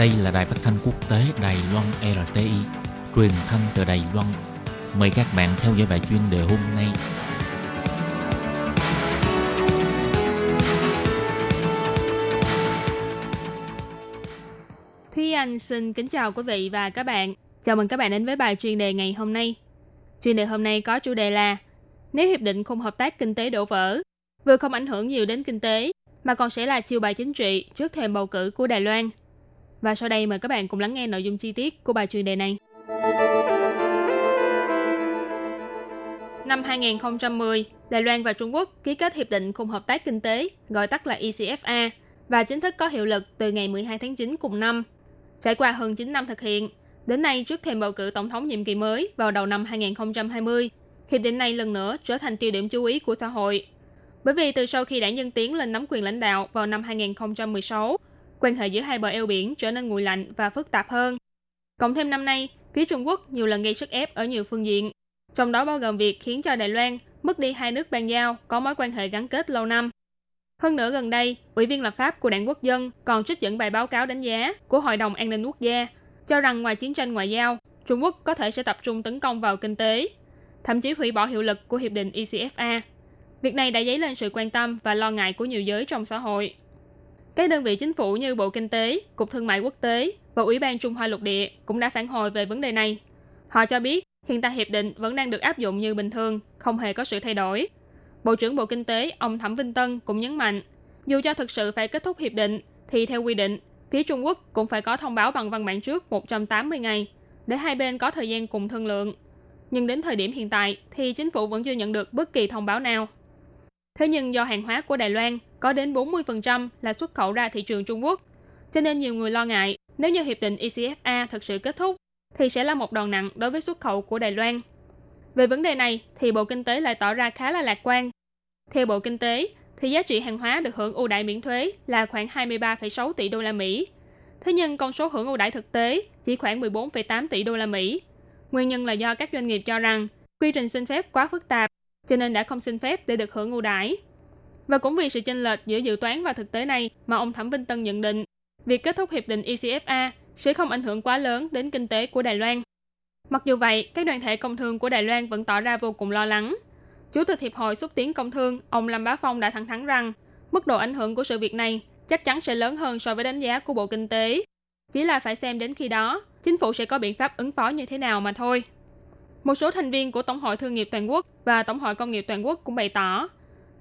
Đây là đài phát thanh quốc tế Đài Loan RTI, truyền thanh từ Đài Loan. Mời các bạn theo dõi bài chuyên đề hôm nay. Thúy Anh xin kính chào quý vị và các bạn. Chào mừng các bạn đến với bài chuyên đề ngày hôm nay. Chuyên đề hôm nay có chủ đề là Nếu hiệp định khung hợp tác kinh tế đổ vỡ, vừa không ảnh hưởng nhiều đến kinh tế, mà còn sẽ là chiêu bài chính trị trước thềm bầu cử của Đài Loan. Và sau đây mời các bạn cùng lắng nghe nội dung chi tiết của bài chuyên đề này. Năm 2010, Đài Loan và Trung Quốc ký kết Hiệp định Khung Hợp tác Kinh tế, gọi tắt là ECFA, và chính thức có hiệu lực từ ngày 12 tháng 9 cùng năm. Trải qua hơn 9 năm thực hiện, đến nay trước thềm bầu cử tổng thống nhiệm kỳ mới vào đầu năm 2020, hiệp định này lần nữa trở thành tiêu điểm chú ý của xã hội. Bởi vì từ sau khi đảng Dân Tiến lên nắm quyền lãnh đạo vào năm 2016, quan hệ giữa hai bờ eo biển trở nên nguội lạnh và phức tạp hơn. Cộng thêm năm nay, phía Trung Quốc nhiều lần gây sức ép ở nhiều phương diện, trong đó bao gồm việc khiến cho Đài Loan mất đi hai nước bàn giao có mối quan hệ gắn kết lâu năm. Hơn nữa gần đây, Ủy viên lập pháp của Đảng Quốc dân còn trích dẫn bài báo cáo đánh giá của Hội đồng An ninh Quốc gia cho rằng ngoài chiến tranh ngoại giao, Trung Quốc có thể sẽ tập trung tấn công vào kinh tế, thậm chí hủy bỏ hiệu lực của hiệp định ECFA. Việc này đã dấy lên sự quan tâm và lo ngại của nhiều giới trong xã hội. Các đơn vị chính phủ như Bộ Kinh tế, Cục Thương mại Quốc tế và Ủy ban Trung Hoa Lục Địa cũng đã phản hồi về vấn đề này. Họ cho biết hiện tại hiệp định vẫn đang được áp dụng như bình thường, không hề có sự thay đổi. Bộ trưởng Bộ Kinh tế ông Thẩm Vinh Tân cũng nhấn mạnh, dù cho thực sự phải kết thúc hiệp định, thì theo quy định, phía Trung Quốc cũng phải có thông báo bằng văn bản trước 180 ngày, để hai bên có thời gian cùng thương lượng. Nhưng đến thời điểm hiện tại thì chính phủ vẫn chưa nhận được bất kỳ thông báo nào. Thế nhưng do hàng hóa của Đài Loan có đến 40% là xuất khẩu ra thị trường Trung Quốc, cho nên nhiều người lo ngại nếu như hiệp định ECFA thực sự kết thúc thì sẽ là một đòn nặng đối với xuất khẩu của Đài Loan. Về vấn đề này thì Bộ Kinh tế lại tỏ ra khá là lạc quan. Theo Bộ Kinh tế thì giá trị hàng hóa được hưởng ưu đãi miễn thuế là khoảng 23,6 tỷ đô la Mỹ. Thế nhưng con số hưởng ưu đãi thực tế chỉ khoảng 14,8 tỷ đô la Mỹ. Nguyên nhân là do các doanh nghiệp cho rằng quy trình xin phép quá phức tạp cho nên đã không xin phép để được hưởng ưu đãi. Và cũng vì sự chênh lệch giữa dự toán và thực tế này mà ông Thẩm Vinh Tân nhận định, việc kết thúc hiệp định ECFA sẽ không ảnh hưởng quá lớn đến kinh tế của Đài Loan. Mặc dù vậy, các đoàn thể công thương của Đài Loan vẫn tỏ ra vô cùng lo lắng. Chủ tịch Hiệp hội xúc tiến công thương, ông Lâm Bá Phong đã thẳng thắn rằng, mức độ ảnh hưởng của sự việc này chắc chắn sẽ lớn hơn so với đánh giá của Bộ Kinh tế. Chỉ là phải xem đến khi đó, chính phủ sẽ có biện pháp ứng phó như thế nào mà thôi. Một số thành viên của Tổng hội Thương nghiệp Toàn quốc và Tổng hội Công nghiệp Toàn quốc cũng bày tỏ,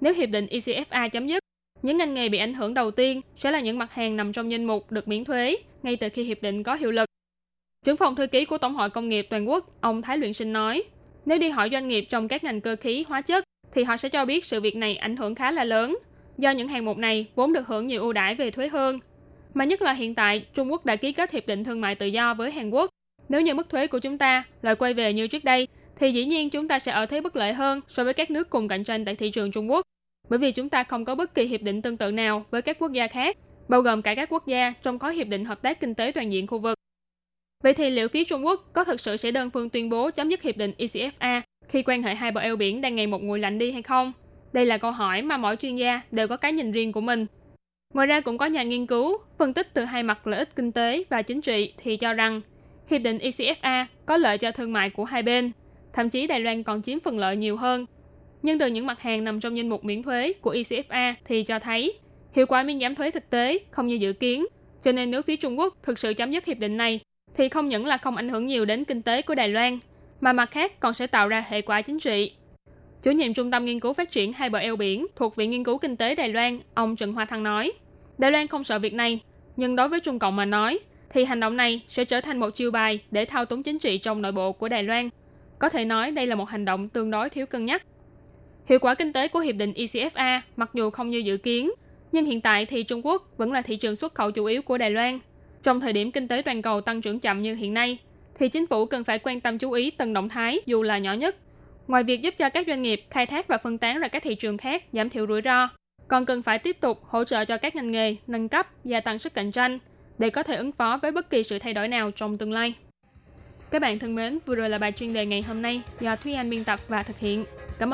nếu hiệp định ECFA chấm dứt, những ngành nghề bị ảnh hưởng đầu tiên sẽ là những mặt hàng nằm trong danh mục được miễn thuế ngay từ khi hiệp định có hiệu lực. Trưởng phòng thư ký của Tổng hội Công nghiệp Toàn quốc, ông Thái Luyện Sinh nói, nếu đi hỏi doanh nghiệp trong các ngành cơ khí, hóa chất, thì họ sẽ cho biết sự việc này ảnh hưởng khá là lớn, do những hàng mục này vốn được hưởng nhiều ưu đãi về thuế hơn. Mà nhất là hiện tại, Trung Quốc đã ký kết hiệp định thương mại tự do với Hàn Quốc, nếu như mức thuế của chúng ta lại quay về như trước đây, thì dĩ nhiên chúng ta sẽ ở thế bất lợi hơn so với các nước cùng cạnh tranh tại thị trường Trung Quốc. Bởi vì chúng ta không có bất kỳ hiệp định tương tự nào với các quốc gia khác, bao gồm cả các quốc gia trong khối hiệp định hợp tác kinh tế toàn diện khu vực. Vậy thì liệu phía Trung Quốc có thực sự sẽ đơn phương tuyên bố chấm dứt hiệp định ECFA khi quan hệ hai bờ eo biển đang ngày một nguội lạnh đi hay không? Đây là câu hỏi mà mỗi chuyên gia đều có cái nhìn riêng của mình. Ngoài ra cũng có nhà nghiên cứu phân tích từ hai mặt lợi ích kinh tế và chính trị thì cho rằng Hiệp định ECFA có lợi cho thương mại của hai bên, thậm chí Đài Loan còn chiếm phần lợi nhiều hơn. Nhưng từ những mặt hàng nằm trong danh mục miễn thuế của ECFA thì cho thấy hiệu quả miễn giảm thuế thực tế không như dự kiến. Cho nên nếu phía Trung Quốc thực sự chấm dứt hiệp định này, thì không những là không ảnh hưởng nhiều đến kinh tế của Đài Loan, mà mặt khác còn sẽ tạo ra hệ quả chính trị. Chủ nhiệm Trung tâm Nghiên cứu Phát triển Hai bờ eo biển thuộc Viện Nghiên cứu Kinh tế Đài Loan, ông Trần Hoa Thăng nói, Đài Loan không sợ việc này, nhưng đối với Trung Cộng mà nói, thì hành động này sẽ trở thành một chiêu bài để thao túng chính trị trong nội bộ của Đài Loan. Có thể nói đây là một hành động tương đối thiếu cân nhắc. Hiệu quả kinh tế của hiệp định ECFA mặc dù không như dự kiến, nhưng hiện tại thì Trung Quốc vẫn là thị trường xuất khẩu chủ yếu của Đài Loan. Trong thời điểm kinh tế toàn cầu tăng trưởng chậm như hiện nay, thì chính phủ cần phải quan tâm chú ý từng động thái dù là nhỏ nhất. Ngoài việc giúp cho các doanh nghiệp khai thác và phân tán ra các thị trường khác giảm thiểu rủi ro, còn cần phải tiếp tục hỗ trợ cho các ngành nghề nâng cấp, gia tăng sức cạnh tranh, để có thể ứng phó với bất kỳ sự thay đổi nào trong tương lai. Các bạn thân mến, vừa rồi là bài chuyên đề ngày hôm nay do Thúy Anh biên tập và thực hiện. Cảm ơn